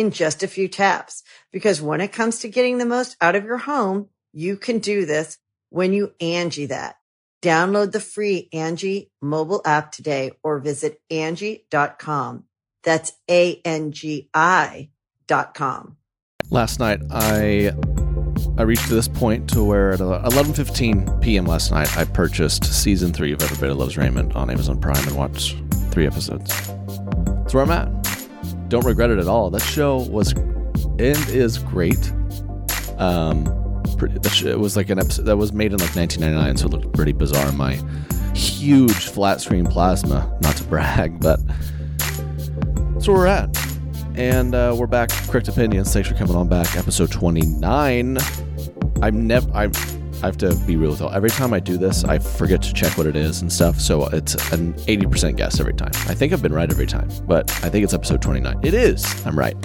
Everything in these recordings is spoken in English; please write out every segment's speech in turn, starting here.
in just a few taps. Because when it comes to getting the most out of your home, you can do this when you Angi that. Download the free Angi mobile app today or visit Angi.com. That's A-N-G-I dot com. Last night, I I reached this point to where at 11:15 p.m. last night, I purchased season three of Everybody Loves Raymond on Amazon Prime and watched three episodes. That's where I'm at don't regret it at all. That show was and is great. Um, it was like an episode that was made in like 1999, so it looked pretty bizarre my huge flat screen plasma. Not to brag, but that's where we're at. And uh, we're back. Correct opinions. Thanks for coming on back. Episode 29. I'm never. I'm I have to be real with all. Every time I do this, I forget to check what it is and stuff. So it's an 80% guess every time. I think I've been right every time, but I think it's episode 29. It is. I'm right.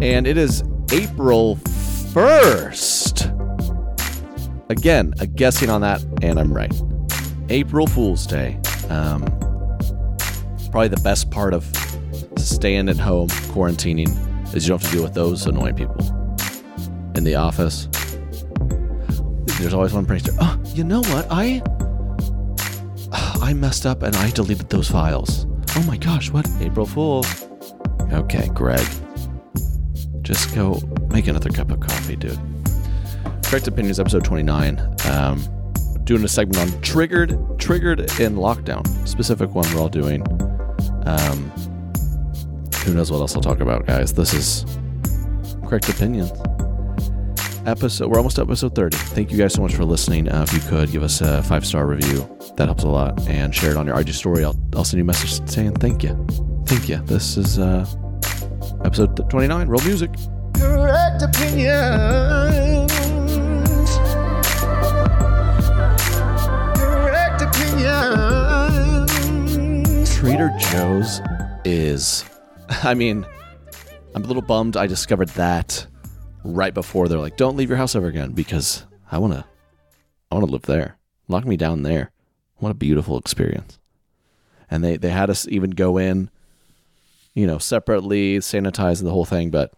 And it is April 1st. Again, a guessing on that, and I'm right. April Fool's Day. Um, probably the best part of staying at home, quarantining, is you don't have to deal with those annoying people in the office there's always one prankster. Oh, you know what? I I messed up and I deleted those files. Oh my gosh, what? April Fool. Okay, Greg. Just go make another cup of coffee, dude. Correct Opinions, episode 29. Um, doing a segment on triggered, triggered in lockdown. Specific one we're all doing. Um, who knows what else I'll talk about, guys? This is Correct Opinions episode. We're almost episode 30. Thank you guys so much for listening. Uh, if you could give us a five star review, that helps a lot. And share it on your IG story. I'll, I'll send you a message saying thank you. Thank you. This is uh, episode 29, Roll Music. Correct opinions. Correct opinions. Trader Joe's is, I mean, I'm a little bummed I discovered that right before they're like, "Don't leave your house ever again," because I want to, I want to live there. Lock me down there. What a beautiful experience. And they they had us even go in, you know, separately, sanitize the whole thing. But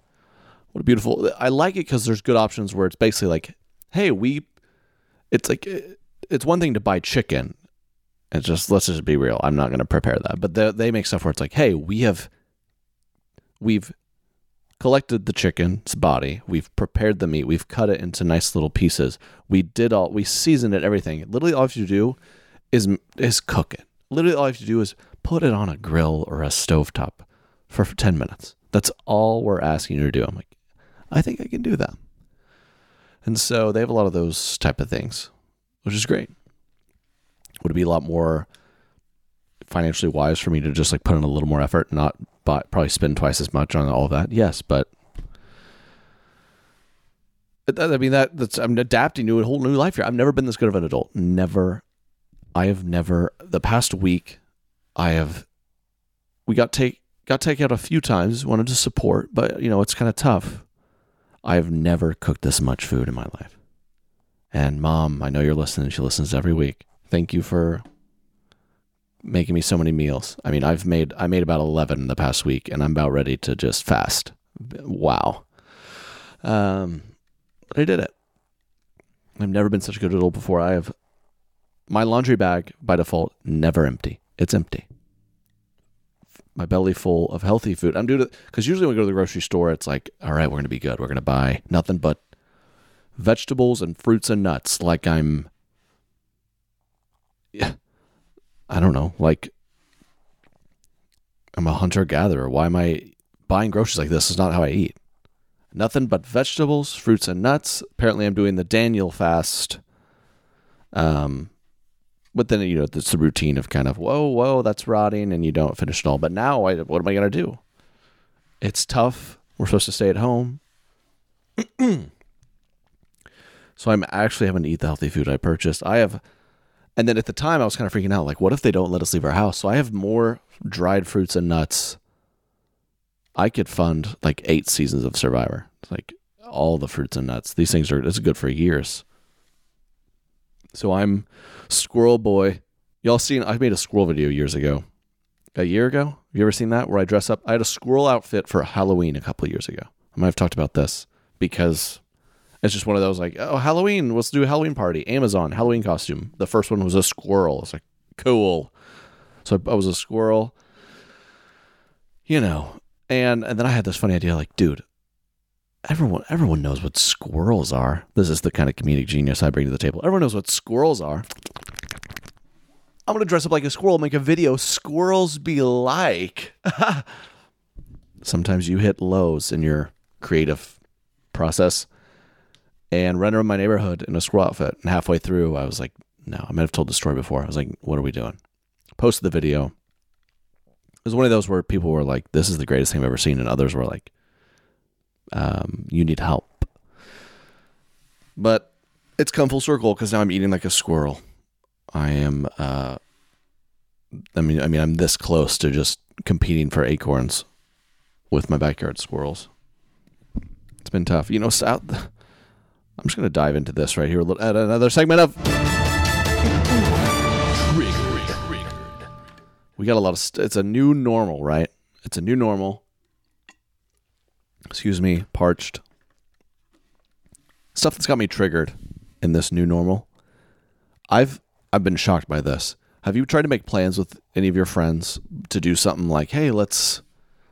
what a beautiful. I like it because there's good options where it's basically like, "Hey, we," it's like eh, it's one thing to buy chicken. It's just let's just be real. I'm not going to prepare that, but they they make stuff where it's like, "Hey, we have." We've collected the chicken's body. We've prepared the meat. We've cut it into nice little pieces. We did all. We seasoned it. Everything. Literally, all you have to do is is cook it. Literally, all you have to do is put it on a grill or a stovetop for ten minutes. That's all we're asking you to do. I'm like, I think I can do that. And so they have a lot of those type of things, which is great. Would it be a lot more financially wise for me to just like put in a little more effort, not but probably spend twice as much on all that. Yes, but I mean that that's I'm adapting to a whole new life here. I've never been this good of an adult. Never. I have never. The past week, I have. We got take got take out a few times. Wanted to support, but you know it's kind of tough. I have never cooked this much food in my life. And mom, I know you're listening. She listens every week. Thank you for making me so many meals. I mean, I've made I made about 11 in the past week and I'm about ready to just fast. Wow. Um but I did it. I've never been such a good adult before. I have my laundry bag by default never empty. It's empty. My belly full of healthy food. I'm due to because usually when we go to the grocery store, it's like, all right, we're to be good. We're to buy nothing but vegetables and fruits and nuts like I'm yeah, I don't know, like I'm a hunter gatherer. Why am I buying groceries like this? Is not how I eat. Nothing but vegetables, fruits, and nuts. Apparently, I'm doing the Daniel fast. Um, but then you know it's the routine of kind of whoa, whoa, that's rotting, and you don't finish it all. But now, I, what am I gonna do? It's tough. We're supposed to stay at home. so I'm actually having to eat the healthy food I purchased. I have, and then at the time I was kind of freaking out. Like, what if they don't let us leave our house? So I have more dried fruits and nuts. I could fund like eight seasons of Survivor. It's like all the fruits and nuts. These things are it's good for years. So I'm Squirrel Boy. Y'all seen I made a squirrel video years ago. A year ago? Have you ever seen that where I dress up? I had a squirrel outfit for Halloween a couple years ago. I might have talked about this because it's just one of those like, oh, Halloween, let's do a Halloween party. Amazon, Halloween costume. The first one was a squirrel. It's like, cool. So I was a squirrel, you know, and and then I had this funny idea, like, dude, everyone everyone knows what squirrels are. This is the kind of comedic genius I bring to the table. Everyone knows what squirrels are. I'm gonna dress up like a squirrel, make a video. Squirrels be like. Sometimes you hit lows in your creative process, and run around my neighborhood in a squirrel outfit. And halfway through, I was like, no, I might have told the story before. I was like, what are we doing? Posted the video. It was one of those where people were like, this is the greatest thing I've ever seen, and others were like, um, you need help. But it's come full circle because now I'm eating like a squirrel. I am. Uh, I mean, I mean, I'm this close to just competing for acorns with my backyard squirrels. It's been tough, you know. South. I'm just gonna dive into this right here at another segment of. Triggered. We got a lot of. St- it's a new normal, right? It's a new normal excuse me, parched. Stuff that's got me triggered in this new normal. I've I've been shocked by this. Have you tried to make plans with any of your friends to do something like, "Hey, let's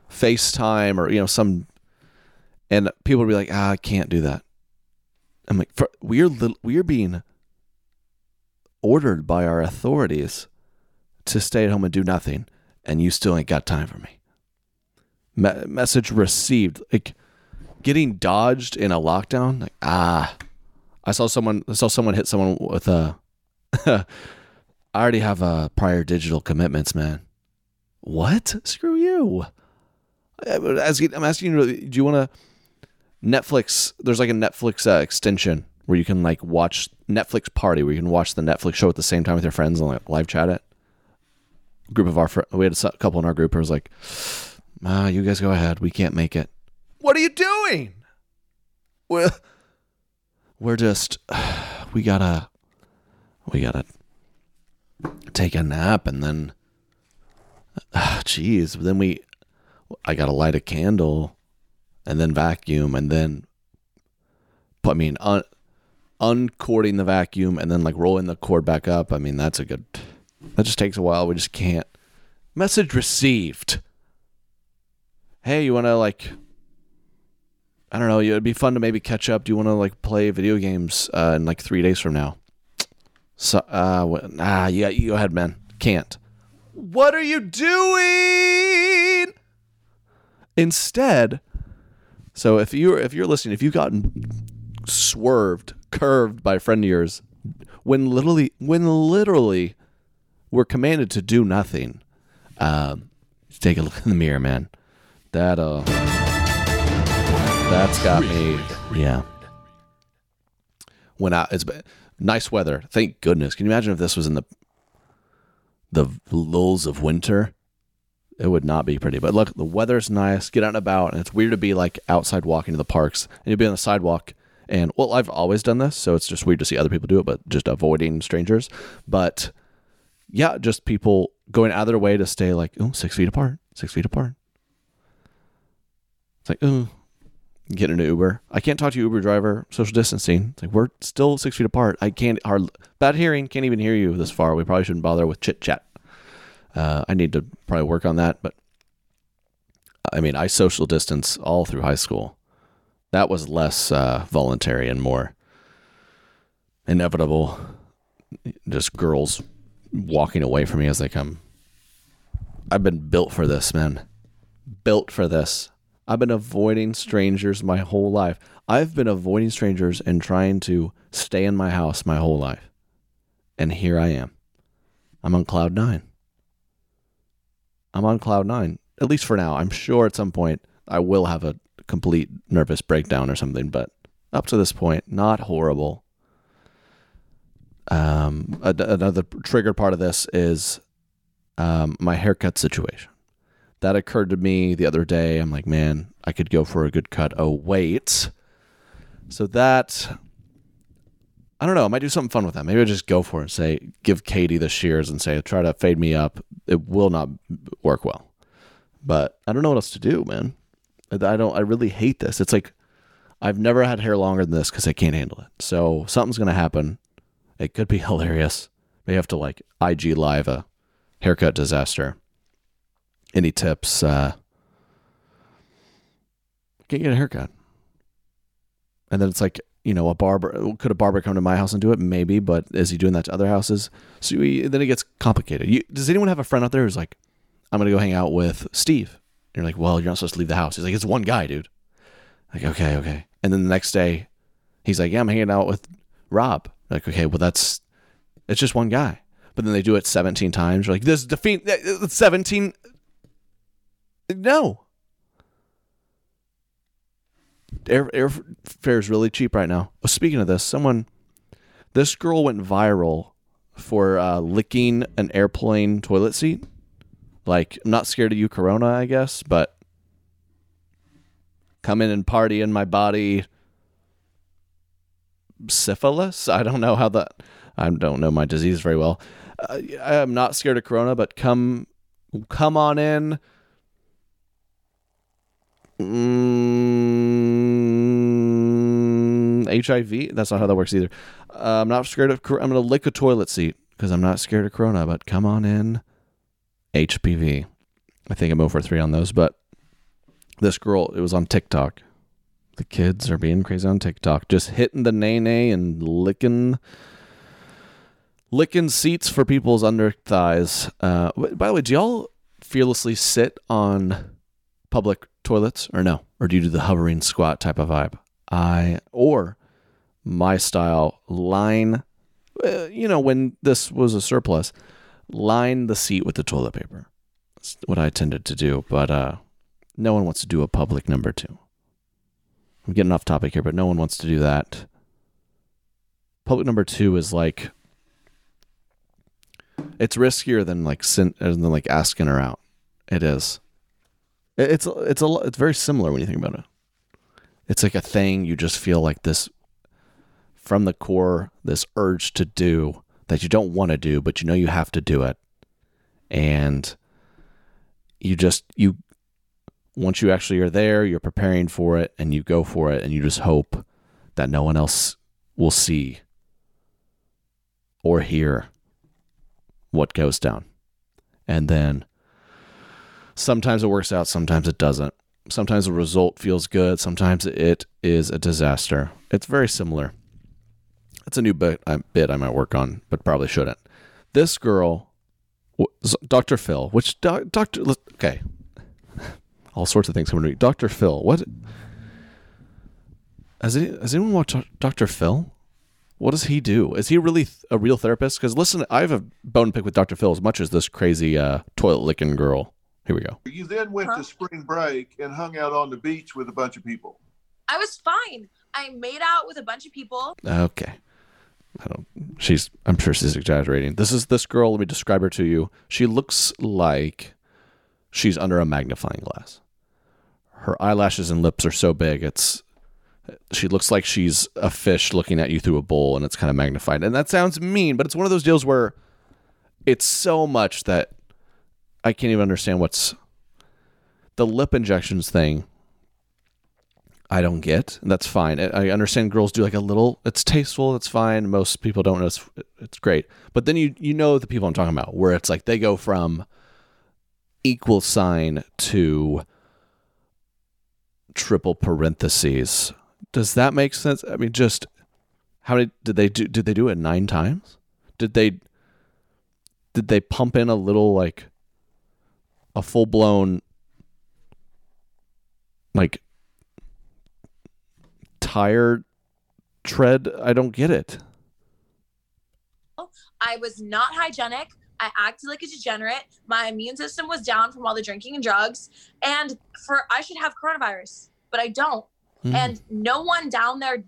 FaceTime" or you know some and people would be like, "Ah, I can't do that." I'm like, we're we're being ordered by our authorities to stay at home and do nothing, and you still ain't got time for me me- message received. Like getting dodged in a lockdown. Like ah, I saw someone. I saw someone hit someone with a. I already have uh, prior digital commitments, man. What? Screw you. I'm asking, I'm asking you. Do you want to Netflix? There's like a Netflix uh, extension where you can like watch Netflix party, where you can watch the Netflix show at the same time with your friends and like live chat it. group of our fr- we had a couple in our group who was like, Ah, you guys go ahead. We can't make it. What are you doing? Well, we're just we gotta we gotta take a nap and then jeez uh, then we i gotta light a candle and then vacuum and then i mean un, uncording the vacuum and then like rolling the cord back up i mean that's a good that just takes a while we just can't message received hey, you want to like, I don't know, it'd be fun to maybe catch up. Do you want to like play video games uh, in like three days from now? So, uh, ah, yeah, you go ahead, man. Can't. What are you doing? Instead, so if you're if you're listening, if you've gotten swerved, curved by a friend of yours, when literally when literally we're commanded to do nothing, um, take a look in the mirror, man. That uh that's got me yeah. When I it's nice weather. Thank goodness. Can you imagine if this was in the the lulls of winter it would not be pretty but look the weather's nice get out and about and it's weird to be like outside walking to the parks and you'll be on the sidewalk and well i've always done this so it's just weird to see other people do it but just avoiding strangers but yeah just people going out of their way to stay like oh six feet apart six feet apart it's like, oh, get an Uber. I can't talk to you, Uber driver. Social distancing. It's like we're still six feet apart. I can't. Hard bad hearing. Can't even hear you this far. We probably shouldn't bother with chit chat. Uh, I need to probably work on that. But I mean, I social distance all through high school. That was less uh, voluntary and more inevitable just girls walking away from me as they come. I've been built for this, man. Built for this. I've been avoiding strangers my whole life. I've been avoiding strangers and trying to stay in my house my whole life. And here I am. I'm on cloud nine. I'm on cloud nine, at least for now. I'm sure at some point I will have a complete nervous breakdown or something, but up to this point, not horrible. Um, another triggered part of this is um, my haircut situation. That occurred to me the other day. I'm like, man, I could go for a good cut. Oh, wait. So that, I don't know. I might do something fun with that. Maybe I'll just go for it and say, give Katie the shears and say, try to fade me up. It will not work well. But I don't know what else to do, man. I don't, I really hate this. It's like, I've never had hair longer than this because I can't handle it. So something's going to happen. It could be hilarious. May have to like IG live a haircut disaster. Any tips? Uh, can't get a haircut. And then it's like, you know, a barber could a barber come to my house and do it? Maybe, but is he doing that to other houses? So we, then it gets complicated. You, does anyone have a friend out there who's like, I'm gonna go hang out with Steve? And you're like, well, you're not supposed to leave the house. He's like, it's one guy, dude. Like, okay, okay. And then the next day, he's like, yeah, I'm hanging out with Rob. Like, okay, well, that's it's just one guy. But then they do it 17 times. You're like, this defeat 17. No. Air airfare is really cheap right now. Oh, speaking of this, someone, this girl went viral for uh, licking an airplane toilet seat. Like, I'm not scared of you, Corona, I guess, but come in and party in my body syphilis. I don't know how that. I don't know my disease very well. Uh, I'm not scared of corona, but come, come on in. Mm, HIV. That's not how that works either. Uh, I'm not scared of. I'm gonna lick a toilet seat because I'm not scared of corona. But come on in. HPV. I think I'm over three on those, but this girl, it was on TikTok. The kids are being crazy on TikTok, just hitting the nay nay and licking licking seats for people's under thighs. Uh, by the way, do y'all fearlessly sit on public toilets or no? Or do you do the hovering squat type of vibe? I or my style line. Uh, you know, when this was a surplus, line the seat with the toilet paper. That's what I tended to do, but uh, no one wants to do a public number two. I'm getting off topic here, but no one wants to do that. Public number two is like it's riskier than like sin, than like asking her out. It is. It's it's a it's very similar when you think about it. It's like a thing you just feel like this from the core, this urge to do that you don't want to do, but you know you have to do it, and you just you once you actually are there, you're preparing for it and you go for it and you just hope that no one else will see or hear what goes down. And then sometimes it works out, sometimes it doesn't. Sometimes the result feels good, sometimes it is a disaster. It's very similar. It's a new bit, uh, bit I might work on, but probably shouldn't. This girl, Dr. Phil, which Dr. Okay, all sorts of things coming to me. Dr. Phil, what? Has, any, has anyone watched Dr. Phil? What does he do? Is he really a real therapist? Because listen, I have a bone pick with Dr. Phil as much as this crazy uh, toilet licking girl. Here we go. You then went huh? to spring break and hung out on the beach with a bunch of people. I was fine. I made out with a bunch of people. Okay. I don't. She's. I'm sure she's exaggerating. This is this girl. Let me describe her to you. She looks like she's under a magnifying glass her eyelashes and lips are so big it's she looks like she's a fish looking at you through a bowl and it's kind of magnified and that sounds mean but it's one of those deals where it's so much that i can't even understand what's the lip injections thing i don't get and that's fine i understand girls do like a little it's tasteful it's fine most people don't know it's, it's great but then you you know the people i'm talking about where it's like they go from equal sign to triple parentheses. Does that make sense? I mean, just How many did they do? Did they do it nine times? Did they? Did they pump in a little like a full blown like tire tread? I don't get it. I was not hygienic. I acted like a degenerate. My immune system was down from all the drinking and drugs. And for I should have coronavirus, but I don't. Hmm. And no one down there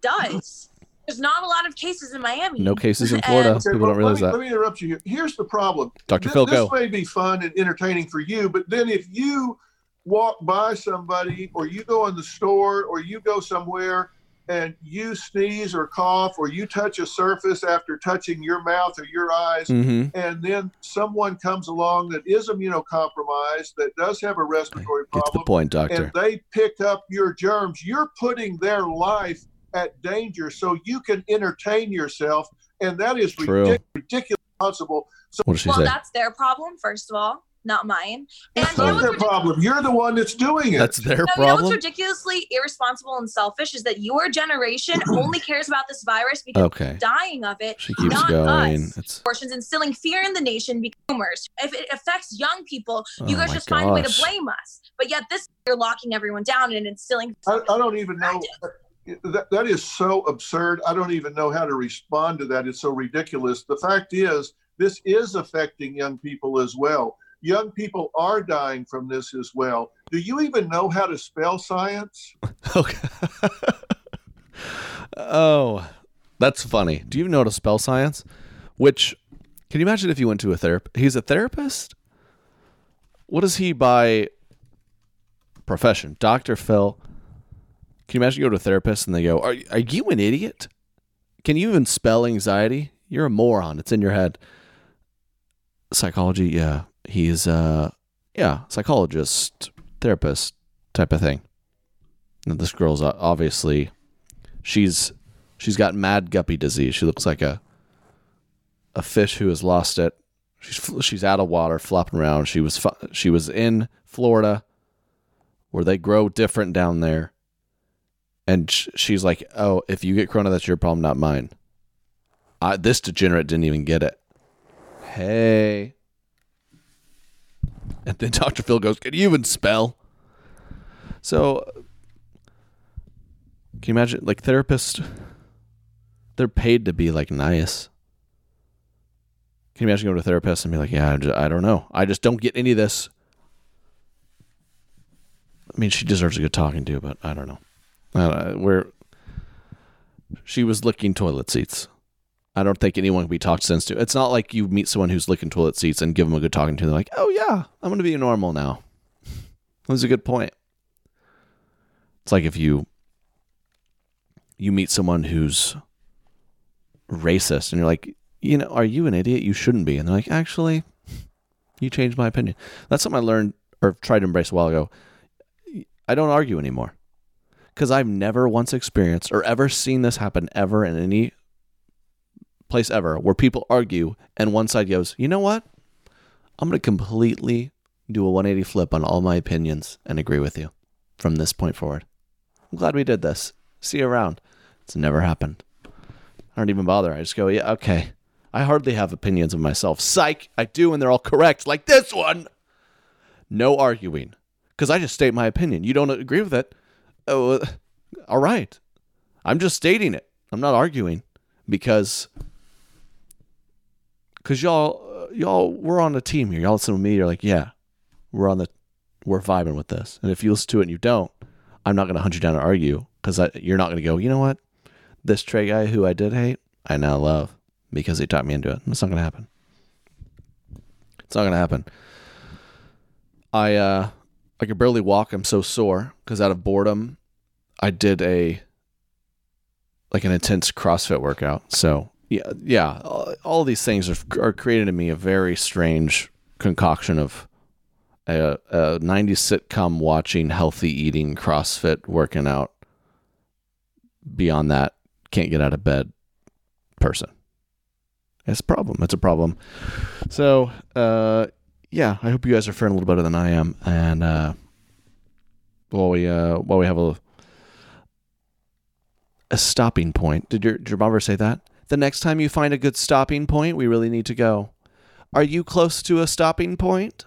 does. There's not a lot of cases in Miami. No cases in Florida. And- Okay, People well, don't realize let me, that. Let me interrupt you here. Here's the problem. Dr. Th- Phil, this go. may be fun and entertaining for you, but then if you walk by somebody or you go in the store or you go somewhere and you sneeze or cough or you touch a surface after touching your mouth or your eyes, Mm-hmm. and then someone comes along that is immunocompromised, that does have a respiratory Get to the point, doctor. and they pick up your germs, you're putting their life at danger so you can entertain yourself. And that is ridic- ridiculous. Responsible. So What did she well, say? that's their problem, first of all, not mine. And it's not their ridiculous? problem. You're the one that's doing it. That's their No, you know problem. what's ridiculously irresponsible and selfish is that your generation only cares about this virus because Okay. dying of it. She keeps not going. us. It's Abortions instilling fear in the nation becomers. If it affects young people, oh you Oh guys my just find a way to blame us. But yet this you're locking everyone down and instilling I, I don't even know. That, that is so absurd. I don't even know how to respond to that. It's so ridiculous. The fact is, this is affecting young people as well. Young people are dying from this as well. Do you even know how to spell science? okay. oh, that's funny. Do you know how to spell science? Which can you imagine if you went to a therapist? He's a therapist. What is he by profession? Doctor Phil. Can you imagine you go to a therapist and they go, "Are are you an idiot? Can you even spell anxiety? You're a moron. It's in your head." Psychology, yeah. He's uh yeah, psychologist, therapist type of thing. Now, this girl's obviously she's she's got mad guppy disease. She looks like a a fish who has lost it. She's she's out of water, flopping around. She was she was in Florida, where they grow different down there, and sh- she's like, "Oh, if you get corona, that's your problem, not mine." I, this degenerate didn't even get it. Hey. And then Dr. Phil goes, Can you even spell? So, can you imagine, like, therapists, they're paid to be, like, nice. Can you imagine going to a therapist and be like, Yeah, I, ju- I don't know. I just don't get any of this. I mean, she deserves a good talking to, but I don't know. Uh, we're, she was licking toilet seats. I don't think anyone can be talked sense to. It's not like you meet someone who's licking toilet seats and give them a good talking to. They're like, oh, yeah, I'm going to be normal now. That's a good point. It's like if you you meet someone who's racist and you're like, you know, are you an idiot? You shouldn't be. And they're like, actually, you changed my opinion. That's something I learned or tried to embrace a while ago. I don't argue anymore because I've never once experienced or ever seen this happen ever in any place ever where people argue and one side goes, you know what? I'm going to completely do a 180 flip on all my opinions and agree with you from this point forward. I'm glad we did this. See you around. It's never happened. I don't even bother. I just go, yeah, okay. I hardly have opinions of myself. Psych, I do, and they're all correct, like this one. No arguing, because I just state my opinion. You don't agree with it? Oh, uh, all right. I'm just stating it. I'm not arguing because because y'all uh, y'all we're on a team here. Y'all listen to me. You're like, yeah, we're on the we're vibing with this. And if you listen to it and you don't, I'm not going to hunt you down and argue because you're not going to go. You know what? This Trey guy who I did hate, I now love because he taught me into it. It's not going to happen. It's not going to happen. I uh I could barely walk. I'm so sore because out of boredom, I did a like an intense CrossFit workout. So yeah, yeah, all, all these things are, are created in me a very strange concoction of a, a 90s sitcom watching, healthy eating, CrossFit working out. Beyond that, can't get out of bed person. It's a problem. It's a problem. So, uh, yeah, I hope you guys are faring a little better than I am. And uh, while we uh, while we have a a stopping point. Did your, did your ever say that? The next time you find a good stopping point, we really need to go. Are you close to a stopping point?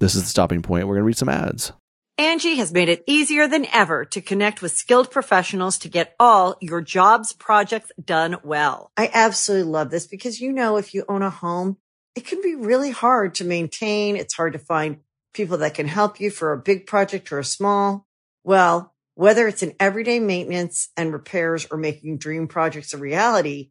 This is the stopping point. We're going to read some ads. Angi has made it easier than ever to connect with skilled professionals to get all your jobs projects done well. I absolutely love this because, you know, if you own a home, it can be really hard to maintain. It's hard to find people that can help you for a big project or a small. Well, whether it's in everyday maintenance and repairs or making dream projects a reality,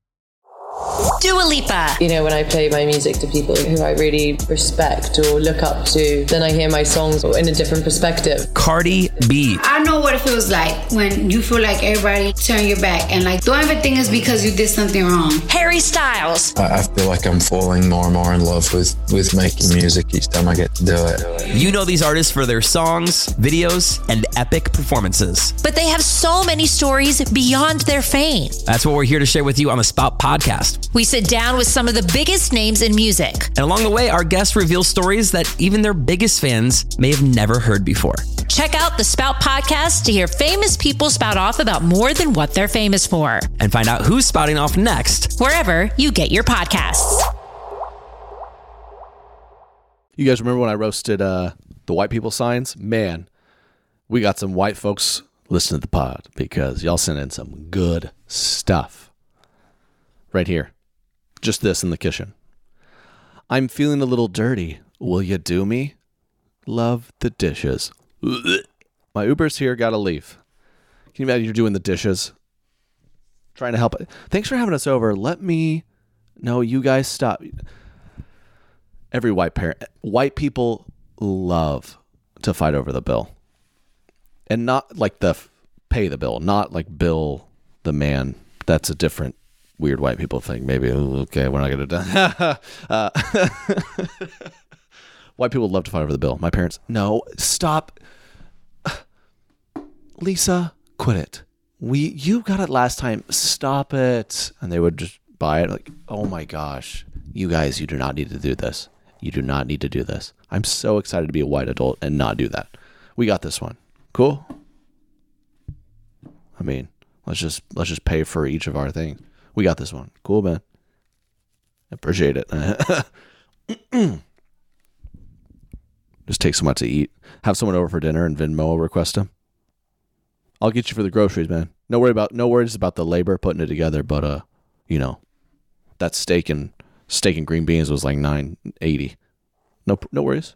Dua Lipa. You know, when I play my music to people who I really respect or look up to, then I hear my songs in a different perspective. Cardi B. I know what it feels like when you feel like everybody turn your back and like don't ever think it's because you did something wrong. Harry Styles. I, I feel like I'm falling more and more in love with, with making music each time I get to do it. You know these artists for their songs, videos, and epic performances. But they have so many stories beyond their fame. That's what we're here to share with you on the Spout podcast. We sit down with some of the biggest names in music. And along the way, our guests reveal stories that even their biggest fans may have never heard before. Check out the Spout podcast to hear famous people spout off about more than what they're famous for. And find out who's spouting off next, wherever you get your podcasts. You guys remember when I roasted uh, the white people signs? Man, we got some white folks listening to the pod because y'all sent in some good stuff. Right here. Just this in the kitchen. I'm feeling a little dirty. Will you do me? Love the dishes. My Uber's here, gotta leave. Can you imagine you're doing the dishes? Trying to help. Thanks for having us over. Let me. No, you guys stop. Every white parent, white people love to fight over the bill, and not like the pay the bill, not like Bill the man. That's a different weird white people thing. Maybe okay, we're not gonna do. uh, white people love to fight over the bill. My parents, no, stop. Lisa, quit it. We you got it last time. Stop it. And they would just buy it like, "Oh my gosh. You guys, you do not need to do this. You do not need to do this." I'm so excited to be a white adult and not do that. We got this one. Cool? I mean, let's just let's just pay for each of our things. We got this one. Cool, man. Appreciate it. just take so much to eat. Have someone over for dinner and Venmo request them. I'll get you for the groceries, man. No worry about no worries about the labor putting it together, but uh, you know, that steak and steak and green beans was like nine eighty. No, no worries.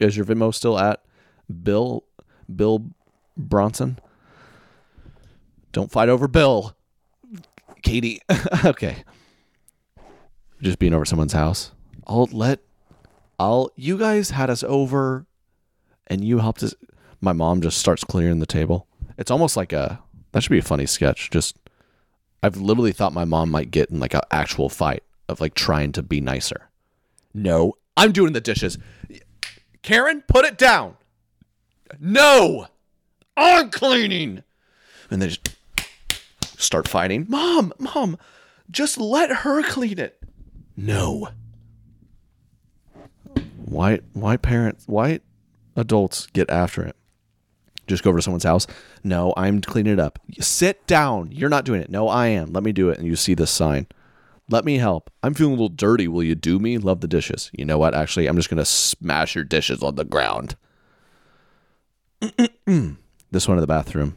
Is your Venmo still at Bill Bill Bronson? Don't fight over Bill, Katie. okay, just being over someone's house. I'll let. I'll. You guys had us over, and you helped us. My mom just starts clearing the table. It's almost like a. That should be a funny sketch. Just, I've literally thought my mom might get in like an actual fight of like trying to be nicer. No, I'm doing the dishes. Karen, put it down. No, I'm cleaning. And they just start fighting. Mom, mom, just let her clean it. No. White white parents, white adults get after it. Just go over to someone's house. No, I'm cleaning it up. Sit down. You're not doing it. No, I am. Let me do it. And you see this sign. Let me help. I'm feeling a little dirty. Will you do me? Love the dishes. You know what? Actually, I'm just going to smash your dishes on the ground. this one in the bathroom.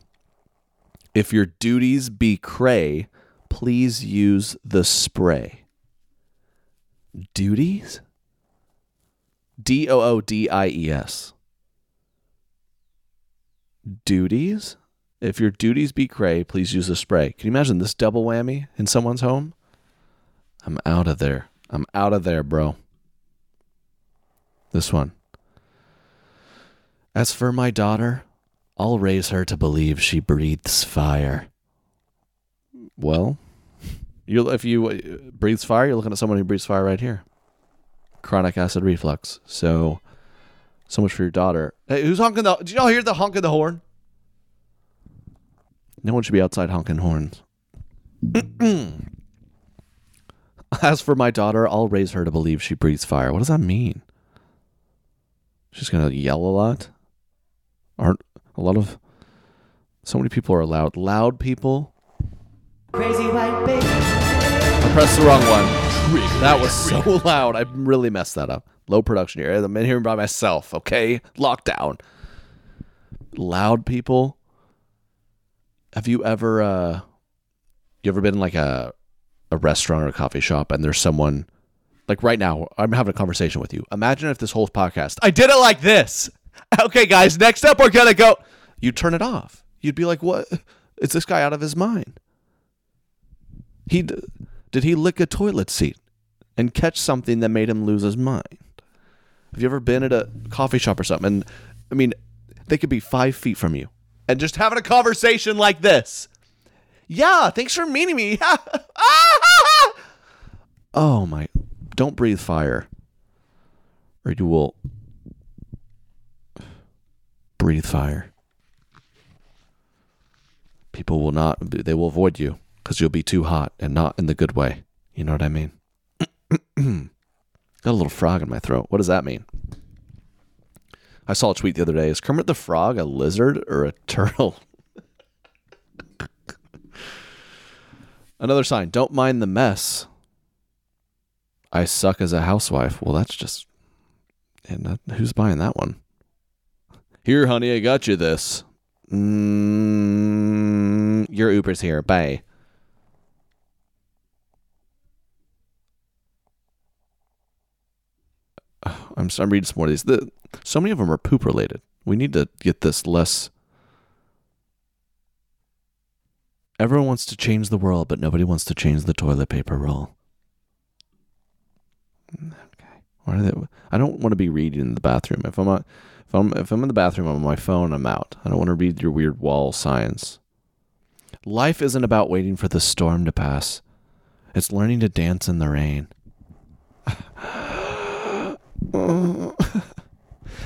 If your duties be cray, please use the spray. Duties? D O O D I E S. duties. If your duties be cray, please use the spray. Can you imagine this double whammy in someone's home? I'm out of there. I'm out of there, bro. This one. As for my daughter, I'll raise her to believe she breathes fire. Well, you if you uh, breathes fire, you're looking at someone who breathes fire right here. Chronic acid reflux. So, so much for your daughter. Hey, who's honking the? Did y'all hear the honk of the horn? No one should be outside honking horns. As for my daughter, I'll raise her to believe she breathes fire. What does that mean? She's gonna yell a lot. Aren't a lot of so many people are loud. Loud people. Crazy white baby. I pressed the wrong one. That was so loud. I really messed that up. Low production here. I'm in here by myself. Okay, lockdown. Loud people. Have you ever uh you ever been in like a a restaurant or a coffee shop and there's someone like right now I'm having a conversation with you. Imagine if this whole podcast I did it like this. Okay, guys, next up we're gonna go. You turn it off. You'd be like, "What? Is this guy out of his mind?" He did did he lick a toilet seat and catch something that made him lose his mind? Have you ever been at a coffee shop or something? And I mean, they could be five feet from you and just having a conversation like this. Yeah, thanks for meeting me. Ah! oh my! Don't breathe fire, or you will breathe fire. People will not, they will avoid you because you'll be too hot and not in the good way. You know what I mean? Got a little frog in my throat. What does that mean? I saw a tweet the other day. Is Kermit the Frog a lizard or a turtle? Another sign. Don't mind the mess. I suck as a housewife. Well, that's just. And that, who's buying that one? Here, honey, I got you this. Mm, your Uber's here. Bye. I'm, I'm reading some more of these. The, so many of them are poop related. We need to get this less. Everyone wants to change the world, but nobody wants to change the toilet paper roll. Okay. Are they? I don't want to be reading in the bathroom. If I'm not, if I'm if I'm in the bathroom I'm on my phone, I'm out. I don't want to read your weird wall signs. Life isn't about waiting for the storm to pass. It's learning to dance in the rain.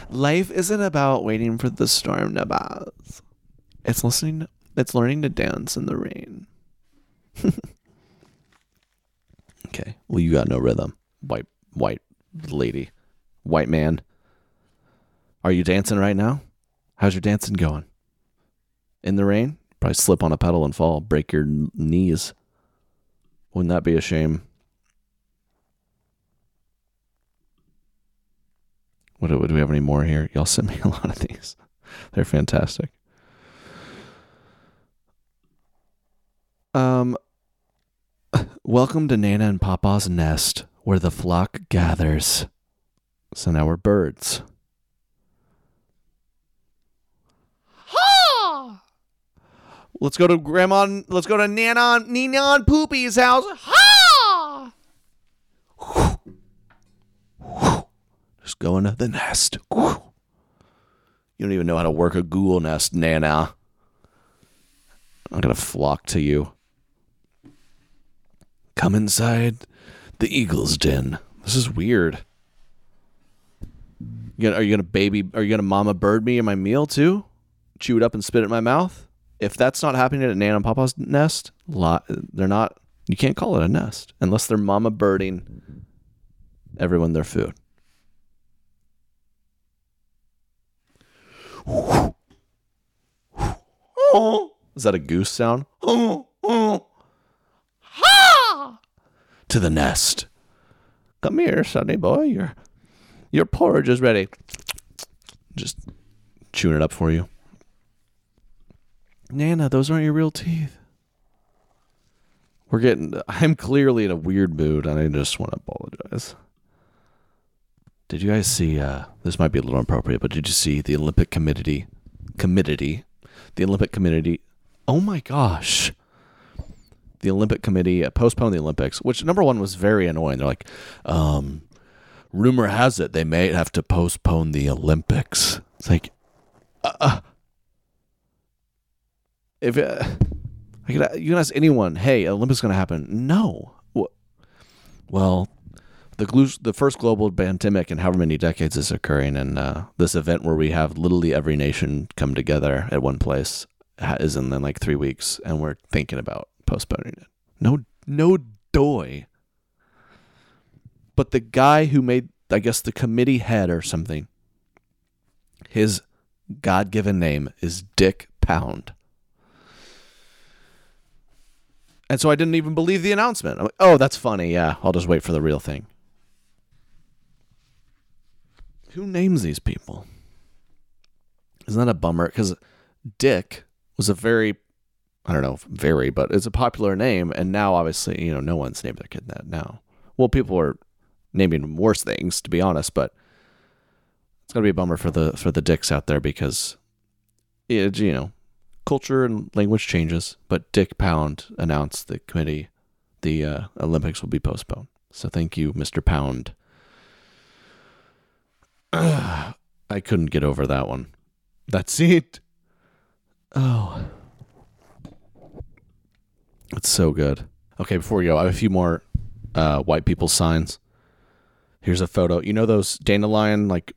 Life isn't about waiting for the storm to pass. It's listening. It's learning to dance in the rain. okay. Well, you got no rhythm, white white lady, white man. Are you dancing right now? How's your dancing going? In the rain? Probably slip on a pedal and fall, break your knees. Wouldn't that be a shame? What do, do we have any more here? Y'all sent me a lot of these. They're fantastic. Um, welcome to Nana and Papa's nest, where the flock gathers. So now we're birds. Ha! Let's go to Grandma. Let's go to Nana, Nina, and Poopy's house. Ha! Just going to the nest. You don't even know how to work a Google nest, Nana. I'm gonna flock to you. Come inside the eagle's den. This is weird. You gonna, are you gonna baby? Are you gonna mama bird me in my meal too? Chew it up and spit it in my mouth? If that's not happening at Nana and Papa's nest, lot, they're not. You can't call it a nest unless they're mama birding everyone their food. Is that a goose sound? To the nest. Come here, sonny boy. Your your porridge is ready. Just chewing it up for you. Nana, those aren't your real teeth. We're getting I'm clearly in a weird mood and I just want to apologize. Did you guys see uh this might be a little inappropriate, but did you see the Olympic committee committee the Olympic Committee. Oh my gosh. The Olympic Committee postponed the Olympics, which number one was very annoying. They're like, um, rumor has it they may have to postpone the Olympics. It's like, uh, uh if uh, I could, you can ask anyone, hey, Olympics going to happen? No. Well, the the first global pandemic in however many decades is occurring, and uh, this event where we have literally every nation come together at one place is in then like three weeks, and we're thinking about postponing it. No, no doy. But the guy who made, I guess, the committee head or something, his God given name is Dick Pound. And so I didn't even believe the announcement. I'm like, oh, that's funny. Yeah, I'll just wait for the real thing. Who names these people? Isn't that a bummer? Because Dick was a very, I don't know, very, but it's a popular name. And now, obviously, you know, no one's named their kid that now. Well, people are naming worse things, to be honest, but it's gonna be a bummer for the for the dicks out there because it, you know culture and language changes. But Dick Pound announced the committee the uh, Olympics will be postponed. So thank you, Mr. Pound. I couldn't get over that one. That's it. Oh. It's so good. Okay, before we go, I have a few more uh, white people signs. Here's a photo. You know those dandelion like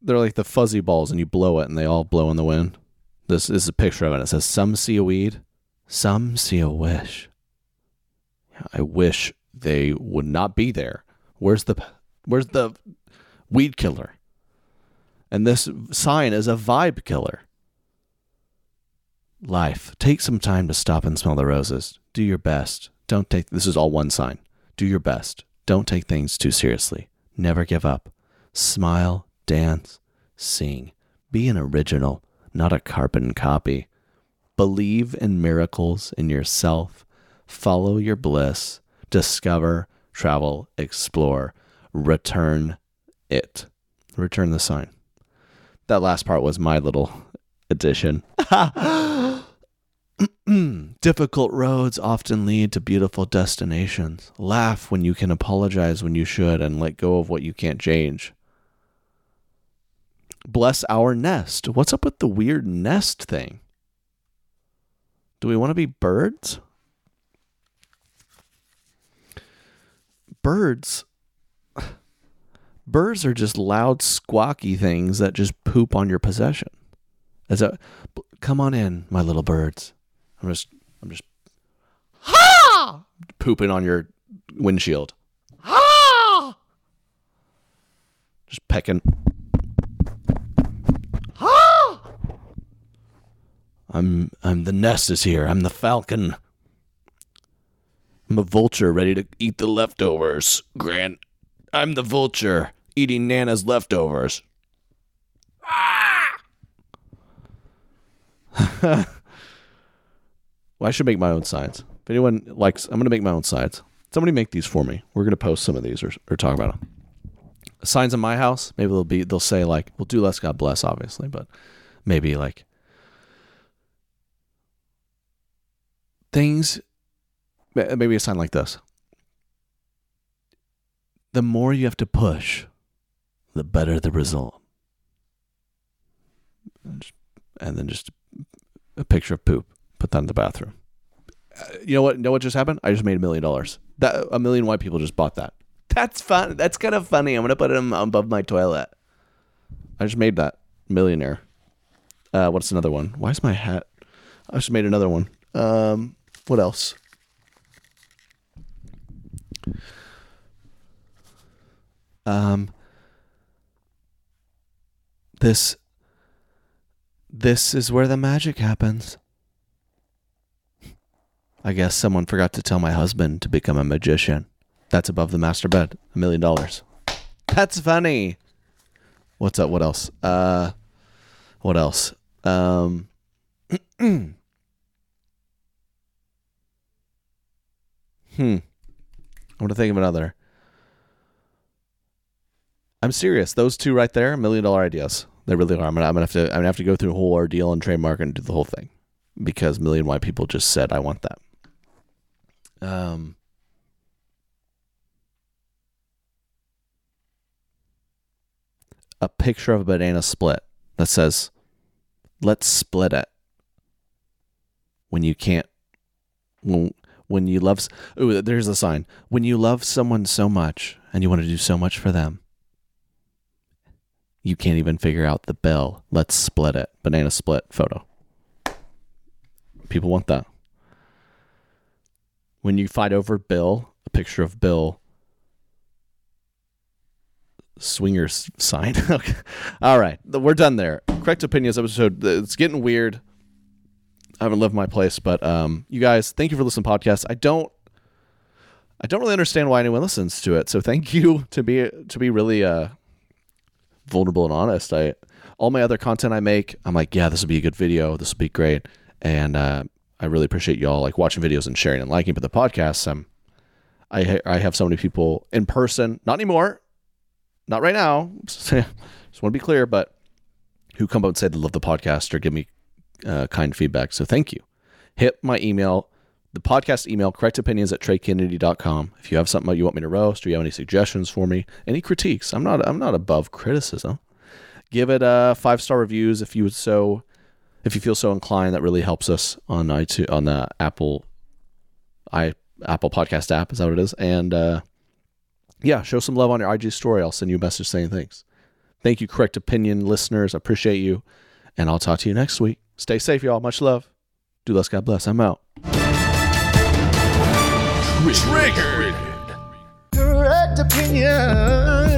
they're like the fuzzy balls and you blow it and they all blow in the wind. This, this is a picture of it. It says some see a weed, some see a wish. I wish they would not be there. Where's the where's the weed killer? And this sign is a vibe killer. Life. Take some time to stop and smell the roses. Do your best. Don't take this is all one sign. Do your best. Don't take things too seriously. Never give up. Smile, dance, sing. Be an original, not a carbon copy. Believe in miracles in yourself. Follow your bliss. Discover, travel, explore. Return it. Return the sign. That last part was my little addition. Difficult roads often lead to beautiful destinations. Laugh when you can apologize when you should and let go of what you can't change. Bless our nest. What's up with the weird nest thing? Do we want to be birds? Birds. Birds are just loud, squawky things that just poop on your possession. As a, come on in, my little birds. I'm just, I'm just, ha! Pooping on your windshield. Ha! Just pecking. Ha! I'm, I'm the nest is here. I'm the falcon. I'm a vulture ready to eat the leftovers. Grant, I'm the vulture eating Nana's leftovers. Ah! well, I should make my own signs. If anyone likes, I'm going to make my own signs. Somebody make these for me. We're going to post some of these or, or talk about them. Signs in my house, maybe they'll be, they'll say like, we'll do less, God bless, obviously, but maybe like things, maybe a sign like this. The more you have to push, the better the result. And then just a picture of poop. Put that in the bathroom. Uh, you know what? Know what just happened? I just made a million dollars. That a million white people just bought that. That's fun. That's kind of funny. I'm gonna put it above my toilet. I just made that millionaire. Uh, what's another one? Why is my hat? I just made another one. Um, what else? Um, this this is where the magic happens. I guess someone forgot to tell my husband to become a magician. That's above the master bed. A million dollars. That's funny. What's up? What else? Uh, what else? Um, hmm. I'm gonna think of another. I'm serious. Those two right there, million dollar ideas. They really are. I'm gonna, I'm gonna have to. I'm gonna have to go through a whole ordeal and trademark and do the whole thing because million white people just said I want that. Um. A picture of a banana split that says, "Let's split it." When you can't, when when you love, oh, there's a sign. When you love someone so much and you want to do so much for them, you can't even figure out the bill. Let's split it. Banana split photo. People want that. When you fight over Bill, a picture of Bill, swingers sign. okay. All right, we're done there. Correct opinions episode. It's getting weird. I haven't lived my place, but um, you guys, thank you for listening to podcasts. I don't, I don't really understand why anyone listens to it. So thank you to be to be really uh, vulnerable and honest. I all my other content I make, I'm like, yeah, this will be a good video. This will be great, and uh, I really appreciate y'all like watching videos and sharing and liking. But the podcasts, um, I I have so many people in person, not anymore, not right now. Just want to be clear, but who come up and say they love the podcast or give me uh, kind feedback. So thank you. Hit my email, the podcast email, correctopinions at treykennedy.com. If you have something you want me to roast or you have any suggestions for me, any critiques, I'm not, I'm not above criticism. Give it uh, five star reviews if you would so, if you feel so inclined. That really helps us on iTunes, on the Apple, i Apple Podcast app. Is that what it is? And uh, yeah, show some love on your IG story. I'll send you a message saying thanks. Thank you, correct opinion listeners. I appreciate you, and I'll talk to you next week. Stay safe, y'all. Much love. Do less, God bless. I'm out. Triggered. Correct opinions.